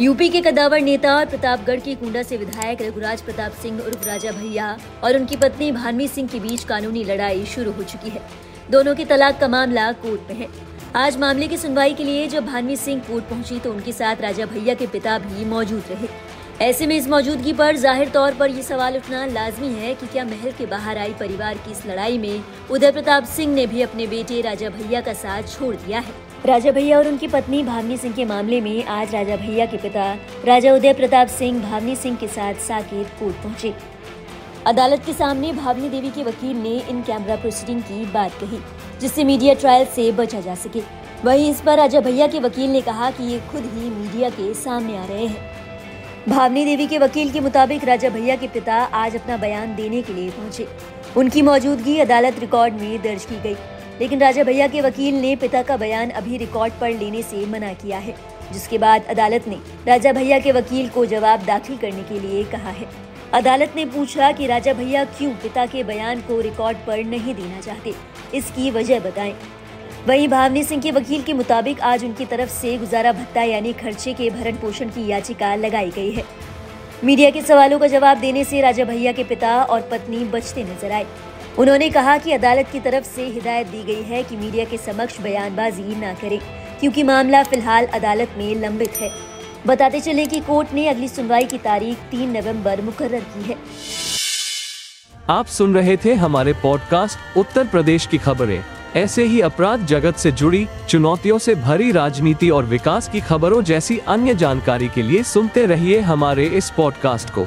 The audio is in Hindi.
यूपी के कदावर नेता और प्रतापगढ़ के कुंडा से विधायक रघुराज प्रताप सिंह उर्फ़ राजा भैया और उनकी पत्नी भानवी सिंह के बीच कानूनी लड़ाई शुरू हो चुकी है। दोनों के तलाक का मामला कोर्ट में है। आज मामले की सुनवाई के लिए जब भानवी सिंह कोर्ट पहुँची तो उनके साथ राजा भैया के पिता भी मौजूद रहे। ऐसे में इस मौजूदगी पर ज़ाहिर तौर पर ये सवाल उठना लाजमी है कि क्या महल के बाहर आई परिवार की इस लड़ाई में उदय प्रताप सिंह ने भी अपने बेटे राजा भैया का साथ छोड़ दिया है? राजा भैया और उनकी पत्नी भावनी सिंह के मामले में आज राजा भैया के पिता, राजा उदय प्रताप सिंह भावनी सिंह के साथ साकेत कोर्ट पहुँचे। अदालत के सामने भावनी देवी के वकील ने इन कैमरा प्रोसीडिंग की बात कही, जिससे मीडिया ट्रायल से बचा जा सके। वहीं इस पर राजा भैया के वकील ने कहा कि ये खुद ही मीडिया के सामने आ रहे हैं। भावनी देवी के वकील के मुताबिक राजा भैया के पिता आज अपना बयान देने के लिए पहुँचे। उनकी मौजूदगी अदालत रिकॉर्ड में दर्ज की गई। लेकिन राजा भैया के वकील ने पिता का बयान अभी रिकॉर्ड पर लेने से मना किया है, जिसके बाद अदालत ने राजा भैया के वकील को जवाब दाखिल करने के लिए कहा है। अदालत ने पूछा कि राजा भैया क्यों पिता के बयान को रिकॉर्ड पर नहीं देना चाहते, इसकी वजह बताएँ। वहीं भावनी सिंह के वकील के मुताबिक आज उनकी तरफ़ से गुजारा भत्ता यानी खर्चे के भरण पोषण की याचिका लगाई गई है। मीडिया के सवालों का जवाब देने से राजा भैया के पिता और पत्नी बचते नज़र आए। उन्होंने कहा कि अदालत की तरफ़ से हिदायत दी गई है कि मीडिया के समक्ष बयानबाजी न करें, क्योंकि मामला फ़िलहाल अदालत में लंबित है। बताते चले कि कोर्ट ने अगली सुनवाई की तारीख तीन नवंबर मुकर्र की है। आप सुन रहे थे हमारे पॉडकास्ट उत्तर प्रदेश की खबरें। ऐसे ही अपराध जगत से जुड़ी, चुनौतियों से भरी राजनीति और विकास की खबरों जैसी अन्य जानकारी के लिए सुनते रहिए हमारे इस पॉडकास्ट को।